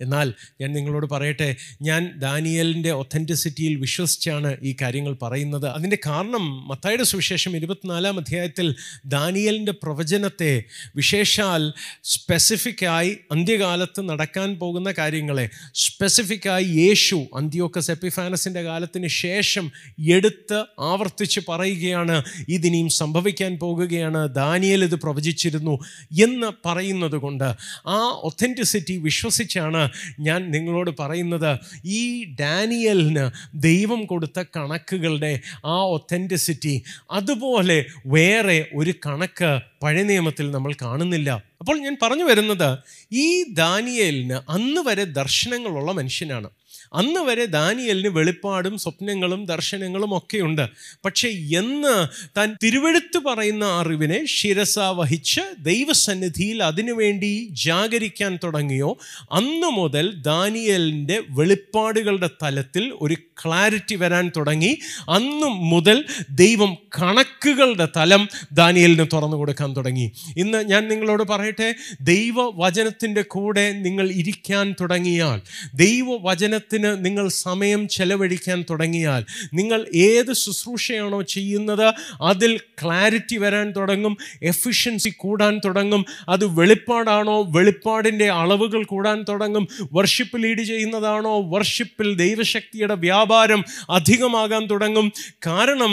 എന്നാൽ ഞാൻ നിങ്ങളോട് പറയട്ടെ ഞാൻ ദാനിയലിന്റെ ഒത്തന്റിസിറ്റിയിൽ വിശ്വസിച്ചാണ് ഈ കാര്യങ്ങൾ പറയുന്നത്. അതിന്റെ കാരണം മത്തായുടെ സുവിശേഷം ഇരുപത്തിനാലാം അധ്യായത്തിൽ ദാനിയലിന്റെ പ്രവചനത്തെ വിശേഷാൽ സ്പെസിഫിക്കായി അന്ത്യകാലത്ത് നടക്കാൻ പോകുന്ന കാര്യങ്ങളെ സ്പെസിഫിക്കായി യേശു അന്ത്യോക്കസ് എപ്പിഫാനസിന്റെ കാലത്തിന് ശേഷം എടുത്ത് ആവർത്തിച്ച് പറയുകയാണ് ഇതിനിയും സംഭവിക്കാൻ പോകുകയാണ് ദാനിയൽ ഇത് പ്രവചിച്ചിരുന്നു എന്ന് പറയുന്നത് കൊണ്ട് ആ ഒത്തന്റിസിറ്റി വിശ്വസിച്ചാണ് ഞാൻ നിങ്ങളോട് പറയുന്നത് ഈ ഡാനിയലിന് ദൈവം കൊടുത്ത കണക്കുകളുടെ ആ ഒത്തന്റിസിറ്റി അതുപോലെ വേറെ ഒരു കണക്ക് പഴയ നിയമത്തിൽ നമ്മൾ കാണുന്നില്ല. അപ്പോൾ ഞാൻ പറഞ്ഞു വരുന്നത് ഈ ദാനിയലിന് അന്ന് വരെ ദർശനങ്ങളുള്ള മനുഷ്യനാണ്. അന്ന് വരെ ദാനിയലിന് വെളിപ്പാടും സ്വപ്നങ്ങളും ദർശനങ്ങളും ഒക്കെ ഉണ്ട് പക്ഷേ എന്ന് താൻ തിരുവെടുത്ത് പറയുന്ന അറിവിനെ ശിരസ വഹിച്ച് ദൈവസന്നിധിയിൽ അതിനുവേണ്ടി ജാഗരിക്കാൻ തുടങ്ങിയോ അന്ന് മുതൽ ദാനിയലിന്റെ വെളിപ്പാടുകളുടെ തലത്തിൽ ഒരു ക്ലാരിറ്റി വരാൻ തുടങ്ങി. അന്ന് മുതൽ ദൈവം കണക്കുകളുടെ തലം ദാനിയലിന് തുറന്നു കൊടുക്കാൻ തുടങ്ങി. ഇന്ന് ഞാൻ നിങ്ങളോട് പറയട്ടെ ദൈവവചനത്തിന്റെ കൂടെ നിങ്ങൾ ഇരിക്കാൻ തുടങ്ങിയാൽ ദൈവവചനത്തിന് നിങ്ങൾ സമയം ചെലവഴിക്കാൻ തുടങ്ങിയാൽ നിങ്ങൾ ഏത് ശുശ്രൂഷയാണോ ചെയ്യുന്നത് അതിൽ ക്ലാരിറ്റി വരാൻ തുടങ്ങും എഫിഷ്യൻസി കൂടാൻ തുടങ്ങും അത് വെളിപ്പാടാണോ വെളിപ്പാടിന്റെ അളവുകൾ കൂടാൻ തുടങ്ങും വർഷിപ്പ് ലീഡ് ചെയ്യുന്നതാണോ വർഷിപ്പിൽ ദൈവശക്തിയുടെ വ്യാപാരം അധികമാകാൻ തുടങ്ങും. കാരണം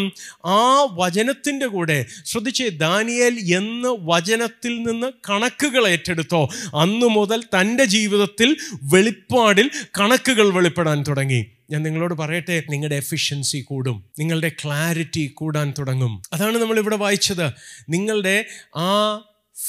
ആ വചനത്തിന്റെ കൂടെ ശ്രദ്ധിച്ചേ ദാനിയേൽ എന്ന് വചനത്തിൽ നിന്ന് കണക്കുകൾ ഏറ്റെടുത്തോ അന്നു മുതൽ തന്റെ ജീവിതത്തിൽ വെളിപ്പാടിൽ കണക്കുകൾ വെളിപ്പെടാൻ തുടങ്ങി. ഞാൻ നിങ്ങളോട് പറയട്ടെ നിങ്ങളുടെ എഫിഷ്യൻസി കൂടും. നിങ്ങളുടെ ക്ലാരിറ്റി കൂടാൻ തുടങ്ങും. അതാണ് നമ്മൾ ഇവിടെ വായിച്ചത്. നിങ്ങളുടെ ആ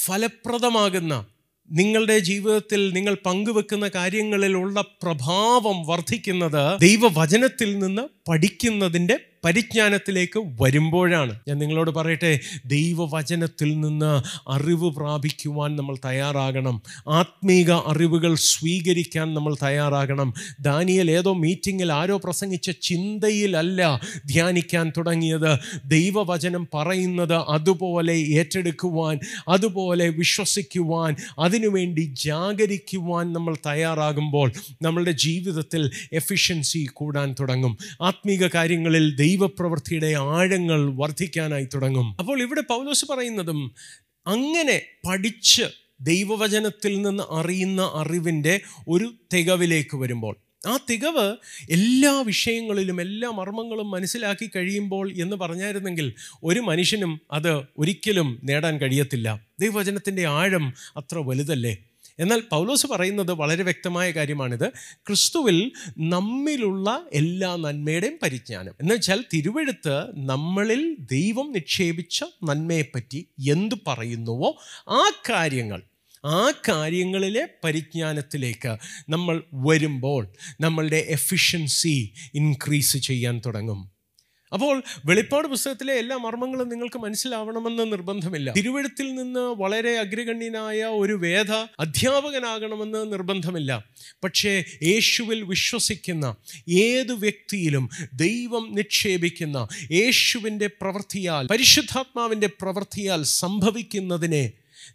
ഫലപ്രദമാകുന്ന നിങ്ങളുടെ ജീവിതത്തിൽ നിങ്ങൾ പങ്കുവെക്കുന്ന കാര്യങ്ങളിലുള്ള പ്രഭാവം വർദ്ധിക്കുന്നത് ദൈവവചനത്തിൽ നിന്ന് പഠിക്കുന്നതിന്റെ പരിജ്ഞാനത്തിലേക്ക് വരുമ്പോഴാണ്. ഞാൻ നിങ്ങളോട് പറയട്ടെ ദൈവവചനത്തിൽ നിന്ന് അറിവ് പ്രാപിക്കുവാൻ നമ്മൾ തയ്യാറാകണം. ആത്മീക അറിവുകൾ സ്വീകരിക്കാൻ നമ്മൾ തയ്യാറാകണം. ദാനിയൽ ഏതോ മീറ്റിങ്ങിൽ ആരോ പ്രസംഗിച്ച ചിന്തയിലല്ല ധ്യാനിക്കാൻ തുടങ്ങിയത്. ദൈവവചനം പറയുന്നത് അതുപോലെ ഏറ്റെടുക്കുവാൻ അതുപോലെ വിശ്വസിക്കുവാൻ അതിനുവേണ്ടി ജാഗരിക്കുവാൻ നമ്മൾ തയ്യാറാകുമ്പോൾ നമ്മളുടെ ജീവിതത്തിൽ എഫിഷ്യൻസി കൂടാൻ തുടങ്ങും. ആത്മീക കാര്യങ്ങളിൽ ദൈവപ്രവൃത്തിയുടെ ആഴങ്ങൾ വർദ്ധിക്കാനായി തുടങ്ങും. അപ്പോൾ ഇവിടെ പൗലോസ് പറയുന്നതും അങ്ങനെ പഠിച്ച് ദൈവവചനത്തിൽ നിന്ന് അറിയുന്ന അറിവിന്റെ ഒരു തികവിലേക്ക് വരുമ്പോൾ ആ തികവ് എല്ലാ വിഷയങ്ങളിലും എല്ലാ മർമ്മങ്ങളും മനസ്സിലാക്കി കഴിയുമ്പോൾ എന്ന് പറഞ്ഞായിരുന്നെങ്കിൽ ഒരു മനുഷ്യനും അത് ഒരിക്കലും നേടാൻ കഴിയത്തില്ല. ദൈവവചനത്തിന്റെ ആഴം അത്ര വലുതല്ലേ? എന്നാൽ പൗലോസ് പറയുന്നത് വളരെ വ്യക്തമായ കാര്യമാണിത്. ക്രിസ്തുവിൽ നമ്മിലുള്ള എല്ലാ നന്മയുടെയും പരിജ്ഞാനം. എന്ന് വെച്ചാൽ തിരുവെഴുത്ത് നമ്മളിൽ ദൈവം നിക്ഷേപിച്ച നന്മയെപ്പറ്റി എന്ത് പറയുന്നുവോ ആ കാര്യങ്ങൾ ആ കാര്യങ്ങളിലെ പരിജ്ഞാനത്തിലേക്ക് നമ്മൾ വരുമ്പോൾ നമ്മളുടെ എഫിഷ്യൻസി ഇൻക്രീസ് ചെയ്യാൻ തുടങ്ങും. അപ്പോൾ വെളിപ്പാട് പുസ്തകത്തിലെ എല്ലാ മർമ്മങ്ങളും നിങ്ങൾക്ക് മനസ്സിലാവണമെന്ന് നിർബന്ധമില്ല. തിരുവഴുത്തിൽ നിന്ന് വളരെ അഗ്രഗണ്യനായ ഒരു വേദ അധ്യാപകനാകണമെന്ന് നിർബന്ധമില്ല. പക്ഷേ യേശുവിൽ വിശ്വസിക്കുന്ന ഏത് വ്യക്തിയിലും ദൈവം നിക്ഷേപിക്കുന്ന യേശുവിന്റെ പ്രവൃത്തിയാൽ പരിശുദ്ധാത്മാവിന്റെ പ്രവൃത്തിയാൽ സംഭവിക്കുന്നതിനെ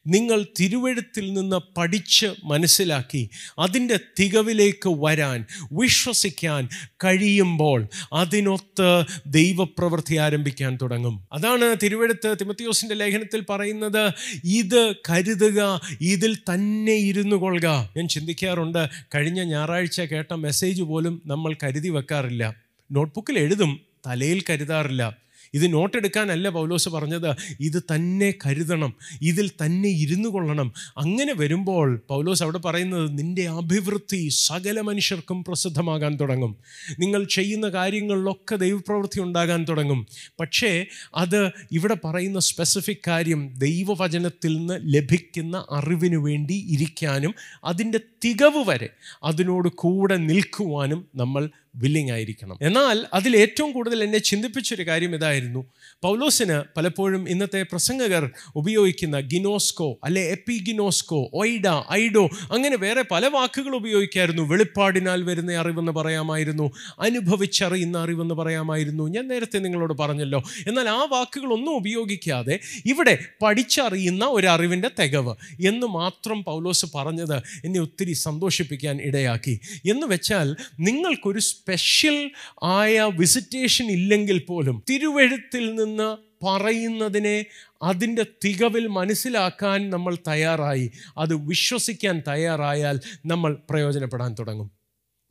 നിങ്ങൾ തിരുവഴുത്തിൽ നിന്ന് പഠിച്ച് മനസ്സിലാക്കി അതിന്റെ തികവിലേക്ക് വരാൻ വിശ്വസിക്കാൻ കഴിയുമ്പോൾ അതിനൊത്ത് ദൈവപ്രവൃത്തി ആരംഭിക്കാൻ തുടങ്ങും. അതാണ് തിരുവഴുത്ത് തിമത്തിയോസിന്റെ ലേഖനത്തിൽ പറയുന്നത് ഇത് കരുതുക ഇതിൽ തന്നെ ഇരുന്നു കൊള്ളുക. ഞാൻ ചിന്തിക്കാറുണ്ട് കഴിഞ്ഞ ഞായറാഴ്ച കേട്ട മെസ്സേജ് പോലും നമ്മൾ കരുതി വെക്കാറില്ല. നോട്ട്ബുക്കിൽ എഴുതും തലയിൽ കരുതാറില്ല. ഇത് നോട്ട് എടുക്കാനല്ല പൗലോസ് പറഞ്ഞത്. ഇത് തന്നെ കരുതണം. ഇതിൽ തന്നെ ഇരുന്നു കൊള്ളണം. അങ്ങനെ വരുമ്പോൾ പൗലോസ് അവിടെ പറയുന്നത് നിന്റെ അഭിവൃദ്ധി സകല മനുഷ്യർക്കും പ്രസിദ്ധമാകാൻ തുടങ്ങും. നിങ്ങൾ ചെയ്യുന്ന കാര്യങ്ങളിലൊക്കെ ദൈവപ്രവൃത്തി ഉണ്ടാകാൻ തുടങ്ങും. പക്ഷേ അത് ഇവിടെ പറയുന്ന സ്പെസിഫിക് കാര്യം ദൈവവചനത്തിൽ നിന്ന് ലഭിക്കുന്ന അറിവിനു വേണ്ടി ഇരിക്കാനും അതിന്റെ തികവ് വരെ അതിനോട് കൂടെ നിൽക്കുവാനും നമ്മൾ വില്ലിങ് ആയിരിക്കണം. എന്നാൽ അതിൽ ഏറ്റവും കൂടുതൽ എന്നെ ചിന്തിപ്പിച്ചൊരു കാര്യം ഇതായിരുന്നു. പൗലോസിന് പലപ്പോഴും ഇന്നത്തെ പ്രസംഗകർ ഉപയോഗിക്കുന്ന ഗിനോസ്കോ അല്ലെ എപ്പിഗിനോസ്കോ ഒയ്ഡ ഐഡോ അങ്ങനെ വേറെ പല വാക്കുകൾ ഉപയോഗിക്കായിരുന്നു. വെളിപ്പാടിനാൽ വരുന്ന അറിവെന്ന് പറയാമായിരുന്നു. അനുഭവിച്ചറിയുന്ന അറിവെന്ന് പറയാമായിരുന്നു. ഞാൻ നേരത്തെ നിങ്ങളോട് പറഞ്ഞല്ലോ. എന്നാൽ ആ വാക്കുകളൊന്നും ഉപയോഗിക്കാതെ ഇവിടെ പഠിച്ചറിയുന്ന ഒരു അറിവിന്റെ തികവ് എന്ന് മാത്രം പൗലോസ് പറഞ്ഞത് എന്നെ ഒത്തിരി സന്തോഷിപ്പിക്കാൻ ഇടയാക്കി. എന്ന് വെച്ചാൽ നിങ്ങൾക്കൊരു സ്പെഷ്യൽ ആയ വിസിറ്റേഷൻ ഇല്ലെങ്കിൽ പോലും തിരുവഴുത്തിൽ നിന്ന് പറയുന്നതിനെ അതിന്റെ തികവിൽ മനസ്സിലാക്കാൻ നമ്മൾ തയ്യാറായി. അത് വിശ്വസിക്കാൻ തയ്യാറായാൽ നമ്മൾ പ്രയോജനപ്പെടാൻ തുടങ്ങും.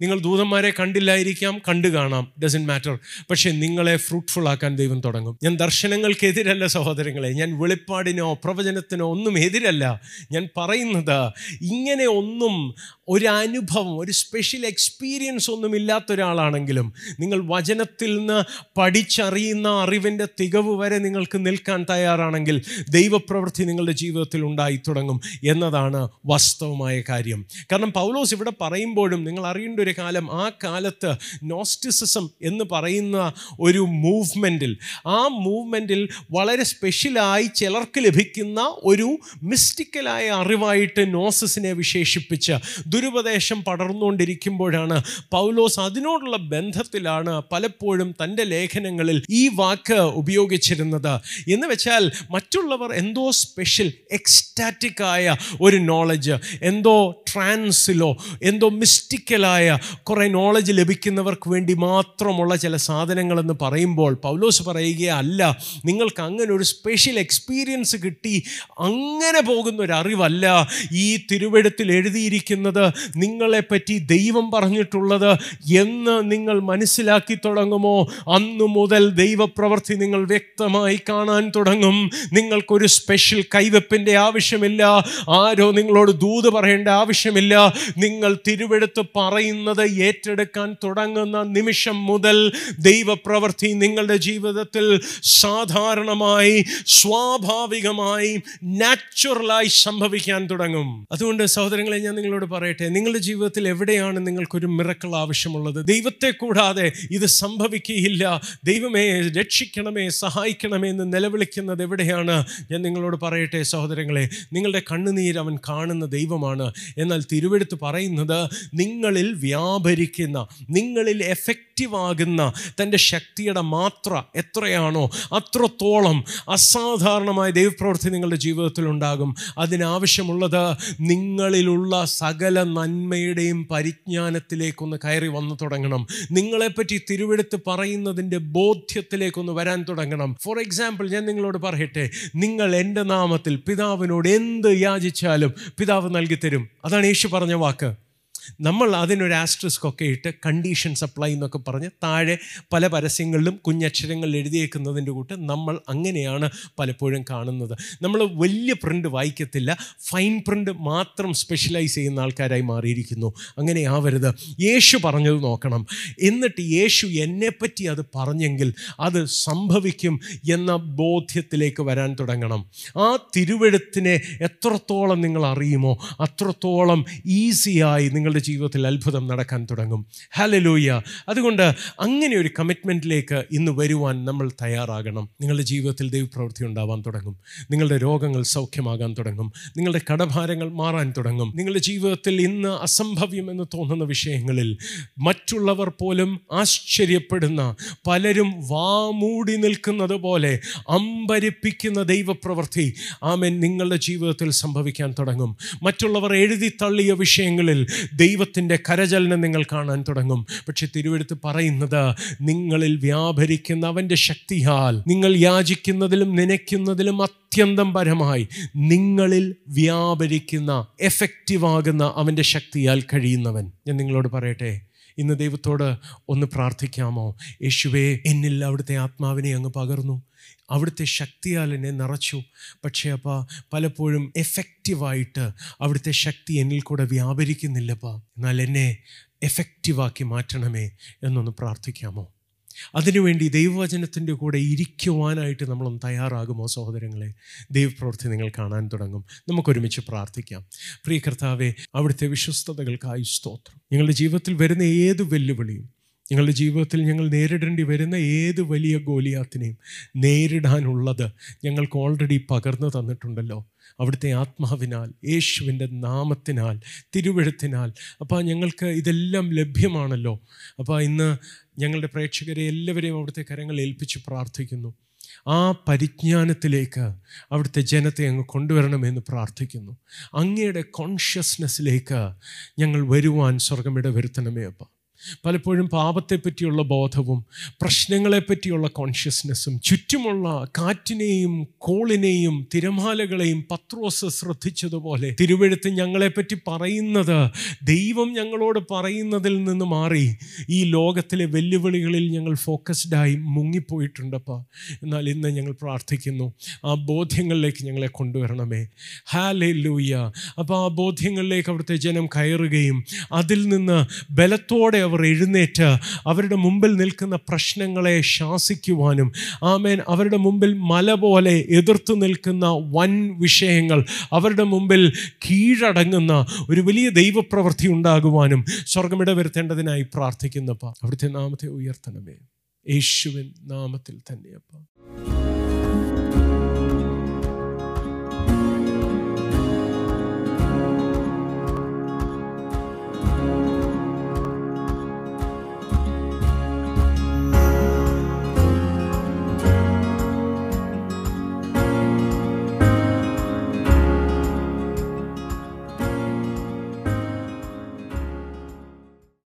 നിങ്ങൾ ദൂതന്മാരെ കണ്ടില്ലായിരിക്കാം കണ്ടു കാണാം. ഡസൻ മാറ്റർ പക്ഷേ നിങ്ങളെ ഫ്രൂട്ട്ഫുൾ ആക്കാൻ ദൈവം തുടങ്ങും. ഞാൻ ദർശനങ്ങൾക്കെതിരല്ല സഹോദരങ്ങളെ. ഞാൻ വെളിപ്പാടിനോ പ്രവചനത്തിനോ ഒന്നും എതിരല്ല. ഞാൻ പറയുന്നത് ഇങ്ങനെ ഒന്നും ഒരു അനുഭവം ഒരു സ്പെഷ്യൽ എക്സ്പീരിയൻസ് ഒന്നും ഇല്ലാത്ത ഒരാളാണെങ്കിലും നിങ്ങൾ വചനത്തിൽ നിന്ന് പഠിച്ചറിയുന്ന അറിവിന്റെ തികവ് വരെ നിങ്ങൾക്ക് നിൽക്കാൻ തയ്യാറാണെങ്കിൽ ദൈവപ്രവൃത്തി നിങ്ങളുടെ ജീവിതത്തിൽ ഉണ്ടായി തുടങ്ങും എന്നതാണ് വാസ്തവമായ കാര്യം. കാരണം പൗലോസ് ഇവിടെ പറയുമ്പോഴും നിങ്ങൾ അറിയേണ്ട ഒരു കാലം ആ കാലത്ത് നോസ്റ്റിസിസം എന്ന് പറയുന്ന ഒരു മൂവ്മെന്റിൽ ആ മൂവ്മെന്റിൽ വളരെ സ്പെഷ്യലായി ചിലർക്ക് ലഭിക്കുന്ന ഒരു മിസ്റ്റിക്കലായ അറിവായിട്ട് നോസസിനെ വിശേഷിപ്പിച്ച് ദുരുപദേശം പടർന്നുകൊണ്ടിരിക്കുമ്പോഴാണ് പൗലോസ് അതിനോടുള്ള ബന്ധത്തിലാണ് പലപ്പോഴും തന്റെ ലേഖനങ്ങളിൽ ഈ വാക്ക് ഉപയോഗിച്ചിരുന്നത്. എന്ന് വെച്ചാൽ മറ്റുള്ളവർ എന്തോ സ്പെഷ്യൽ എക്സ്റ്റാറ്റിക്കായ ഒരു നോളജ് എന്തോ ട്രാൻസിലോ എന്തോ മിസ്റ്റിക്കലായ കുറേ നോളജ് ലഭിക്കുന്നവർക്ക് വേണ്ടി മാത്രമുള്ള ചില സാധനങ്ങളെന്ന് പറയുമ്പോൾ പൗലോസ് പറയുകയല്ല നിങ്ങൾക്ക് അങ്ങനെ ഒരു സ്പെഷ്യൽ എക്സ്പീരിയൻസ് കിട്ടി അങ്ങനെ പോകുന്ന ഒരു അറിവല്ല. ഈ തിരുവെടുത്തിൽ എഴുതിയിരിക്കുന്നത് നിങ്ങളെപ്പറ്റി ദൈവം പറഞ്ഞിട്ടുള്ളത് എന്ന് നിങ്ങൾ മനസ്സിലാക്കി തുടങ്ങുമോ? അന്നു മുതൽ ദൈവപ്രവൃത്തി നിങ്ങൾ വ്യക്തമായി കാണാൻ തുടങ്ങും. നിങ്ങൾക്കൊരു സ്പെഷ്യൽ കൈവെപ്പിന്റെ ആവശ്യമില്ല. ആരോ നിങ്ങളോട് ദൂത് പറയേണ്ട ആവശ്യം ആവശ്യമില്ല. നിങ്ങൾ തിരുവെടുത്ത് പറയുന്നത് ഏറ്റെടുക്കാൻ തുടങ്ങുന്ന നിമിഷം മുതൽ ദൈവപ്രവൃത്തി നിങ്ങളുടെ ജീവിതത്തിൽ സാധാരണമായി സ്വാഭാവികമായി നാച്ചുറലായി സംഭവിക്കാൻ തുടങ്ങും. അതുകൊണ്ട് സഹോദരങ്ങളെ ഞാൻ നിങ്ങളോട് പറയട്ടെ നിങ്ങളുടെ ജീവിതത്തിൽ എവിടെയാണ് നിങ്ങൾക്കൊരു മിറക്കൾ ആവശ്യമുള്ളത്? ദൈവത്തെ കൂടാതെ ഇത് സംഭവിക്കുകയില്ല. ദൈവമേ രക്ഷിക്കണമേ സഹായിക്കണമേ എന്ന് നിലവിളിക്കുന്നത് എവിടെയാണ്? ഞാൻ നിങ്ങളോട് പറയട്ടെ സഹോദരങ്ങളെ നിങ്ങളുടെ കണ്ണുനീര് അവൻ കാണുന്ന ദൈവമാണ്. എന്നാൽ തിരുവെടുത്ത് പറയുന്നത് നിങ്ങളിൽ വ്യാപരിക്കുന്ന നിങ്ങളിൽ എഫക്റ്റീവ് ആകുന്ന തന്റെ ശക്തിയുടെ മാത്ര എത്രയാണോ അത്രത്തോളം അസാധാരണമായ ദൈവപ്രവൃത്തി നിങ്ങളുടെ ജീവിതത്തിൽ ഉണ്ടാകും. അതിനാവശ്യമുള്ളത് നിങ്ങളിലുള്ള സകല നന്മയുടെയും പരിജ്ഞാനത്തിലേക്കൊന്ന് കയറി വന്നു തുടങ്ങണം. നിങ്ങളെപ്പറ്റി തിരുവെടുത്ത് പറയുന്നതിന്റെ ബോധ്യത്തിലേക്കൊന്ന് വരാൻ തുടങ്ങണം. ഫോർ എക്സാമ്പിൾ ഞാൻ നിങ്ങളോട് പറയട്ടെ നിങ്ങൾ എന്റെ നാമത്തിൽ പിതാവിനോട് എന്ത് യാചിച്ചാലും പിതാവ് നൽകിത്തരും. അതാണ് യേശു പറഞ്ഞ വാക്ക്. നമ്മൾ അതിനൊരു ആസ്ട്രിസ്ക് ഒക്കെ ഇട്ട് കണ്ടീഷൻ സപ്ലൈ എന്നൊക്കെ പറഞ്ഞ് താഴെ പല പരസ്യങ്ങളിലും കുഞ്ഞക്ഷരങ്ങൾ എഴുതിയേക്കുന്നതിന്റെ കൂട്ട് നമ്മൾ അങ്ങനെയാണ് പലപ്പോഴും കാണുന്നത്. നമ്മൾ വലിയ പ്രിന്റ് വായിക്കത്തില്ല ഫൈൻ പ്രിന്റ് മാത്രം സ്പെഷ്യലൈസ് ചെയ്യുന്ന ആൾക്കാരായി മാറിയിരിക്കുന്നു. അങ്ങനെ ആവരുത്. യേശു പറഞ്ഞത് നോക്കണം. എന്നിട്ട് യേശു എന്നെപ്പറ്റി അത് പറഞ്ഞെങ്കിൽ അത് സംഭവിക്കും എന്ന ബോധ്യത്തിലേക്ക് വരാൻ തുടങ്ങണം. ആ തിരുവെഴുത്തിനെ എത്രത്തോളം നിങ്ങൾ അറിയുമോ അത്രത്തോളം ഈസിയായി നിങ്ങളുടെ ജീവിതത്തിൽ അത്ഭുതം നടക്കാൻ തുടങ്ങും. ഹലലൂയ അതുകൊണ്ട് അങ്ങനെ ഒരു കമ്മിറ്റ്മെന്റിലേക്ക് ഇന്ന് വരുവാൻ നമ്മൾ തയ്യാറാകണം. നിങ്ങളുടെ ജീവിതത്തിൽ ദൈവപ്രവൃത്തി ഉണ്ടാവാൻ തുടങ്ങും. നിങ്ങളുടെ രോഗങ്ങൾ സൗഖ്യമാകാൻ തുടങ്ങും. നിങ്ങളുടെ കടഭാരങ്ങൾ മാറാൻ തുടങ്ങും. നിങ്ങളുടെ ജീവിതത്തിൽ ഇന്ന് അസംഭവ്യം എന്ന് തോന്നുന്ന വിഷയങ്ങളിൽ മറ്റുള്ളവർ പോലും ആശ്ചര്യപ്പെടുന്ന പലരും വാമൂടി നിൽക്കുന്നത് പോലെ അമ്പരിപ്പിക്കുന്ന ദൈവപ്രവൃത്തി ആമൻ നിങ്ങളുടെ ജീവിതത്തിൽ സംഭവിക്കാൻ തുടങ്ങും. മറ്റുള്ളവർ എഴുതി തള്ളിയ വിഷയങ്ങളിൽ ദൈവത്തിന്റെ കരചലനം നിങ്ങൾ കാണാൻ തുടങ്ങും. പക്ഷെ തിരുവെടുത്ത് പറയുന്നത് നിങ്ങളിൽ വ്യാപരിക്കുന്ന അവന്റെ ശക്തിയാൽ നിങ്ങൾ യാചിക്കുന്നതിലും നനയ്ക്കുന്നതിലും അത്യന്തം പരമായി നിങ്ങളിൽ വ്യാപരിക്കുന്ന എഫക്റ്റീവാകുന്ന അവന്റെ ശക്തിയാൽ കഴിയുന്നവൻ. ഞാൻ നിങ്ങളോട് പറയട്ടെ ഇന്ന് ദൈവത്തോട് ഒന്ന് പ്രാർത്ഥിക്കാമോ? യേശുവേ എന്നിൽ അവിടുത്തെ ആത്മാവിനെ അങ്ങ് പകർന്നു. അവിടുത്തെ ശക്തിയാൽ എന്നെ നിറച്ചു. പക്ഷേ അപ്പ പലപ്പോഴും എഫക്റ്റീവായിട്ട് അവിടുത്തെ ശക്തി എന്നിൽ കൂടെ വ്യാപരിക്കുന്നില്ലപ്പാ. എന്നാൽ എന്നെ എഫക്റ്റീവാക്കി മാറ്റണമേ എന്നൊന്ന് പ്രാർത്ഥിക്കാമോ? അതിനുവേണ്ടി ദൈവവചനത്തിന്റെ കൂടെ ഇരിക്കുവാനായിട്ട് നമ്മളൊന്ന് തയ്യാറാകുമോ സഹോദരങ്ങളെ? ദൈവപ്രവൃത്തി നിങ്ങൾ കാണാൻ തുടങ്ങും. നമുക്കൊരുമിച്ച് പ്രാർത്ഥിക്കാം. പ്രിയ കർത്താവെ അവിടുത്തെ വിശ്വസ്തതകൾക്കായി സ്തോത്രം. ഞങ്ങളുടെ ജീവിതത്തിൽ വരുന്ന ഏത് വെല്ലുവിളിയും ഞങ്ങളുടെ ജീവിതത്തിൽ ഞങ്ങൾ നേരിടേണ്ടി വരുന്ന ഏത് വലിയ ഗോലിയാത്തിനെയും നേരിടാനുള്ളത് ഞങ്ങൾക്ക് ഓൾറെഡി പകർന്നു തന്നിട്ടുണ്ടല്ലോ. അവിടുത്തെ ആത്മാവിനാൽ യേശുവിന്റെ നാമത്തിനാൽ തിരുവഴുത്തിനാൽ. അപ്പോൾ ഞങ്ങൾക്ക് ഇതെല്ലാം ലഭ്യമാണല്ലോ. അപ്പോൾ ഇന്ന് ഞങ്ങളുടെ പ്രേക്ഷകരെ എല്ലാവരെയും അവിടുത്തെ കരങ്ങൾ ഏൽപ്പിച്ച് പ്രാർത്ഥിക്കുന്നു. ആ പരിജ്ഞാനത്തിലേക്ക് അവിടുത്തെ ജനത്തെ അങ്ങ് കൊണ്ടുവരണമെന്ന് പ്രാർത്ഥിക്കുന്നു. അങ്ങയുടെ കോൺഷ്യസ്നെസ്സിലേക്ക് ഞങ്ങൾ വരുവാൻ സ്വർഗമിട വരുത്തണമേ അപ്പം. പലപ്പോഴും പാപത്തെപ്പറ്റിയുള്ള ബോധവും പ്രശ്നങ്ങളെപ്പറ്റിയുള്ള കോൺഷ്യസ്നെസ്സും ചുറ്റുമുള്ള കാറ്റിനെയും കോളിനെയും തിരമാലകളെയും പത്രോസ് ശ്രദ്ധിച്ചതുപോലെ തിരുവഴുത്ത് ഞങ്ങളെപ്പറ്റി പറയുന്നത് ദൈവം ഞങ്ങളോട് പറയുന്നതിൽ നിന്ന് മാറി ഈ ലോകത്തിലെ വെല്ലുവിളികളിൽ ഞങ്ങൾ ഫോക്കസ്ഡായി മുങ്ങിപ്പോയിട്ടുണ്ടപ്പോൾ എന്നാൽ ഇന്ന് ഞങ്ങൾ പ്രാർത്ഥിക്കുന്നു ആ ബോധ്യങ്ങളിലേക്ക് ഞങ്ങളെ കൊണ്ടുവരണമേ. ഹാലേ ലൂയ്യ അപ്പോൾ ആ ബോധ്യങ്ങളിലേക്ക് അവിടുത്തെ ജനം കയറുകയും അതിൽ നിന്ന് ബലത്തോടെ അവർ എഴുന്നേറ്റ് അവരുടെ മുമ്പിൽ നിൽക്കുന്ന പ്രശ്നങ്ങളെ ശാസിക്കുവാനും ആമേൻ അവരുടെ മുമ്പിൽ മല പോലെ എതിർത്ത് നിൽക്കുന്ന വൻ വിഷയങ്ങൾ അവരുടെ മുമ്പിൽ കീഴടങ്ങുന്ന ഒരു വലിയ ദൈവപ്രവൃത്തി ഉണ്ടാകുവാനും സ്വർഗമിട വരുത്തേണ്ടതിനായി പ്രാർത്ഥിക്കുന്നപ്പ അവിടുത്തെ നാമത്തെ ഉയർത്തണമേ. യേശുവിൻ നാമത്തിൽ തന്നെയപ്പ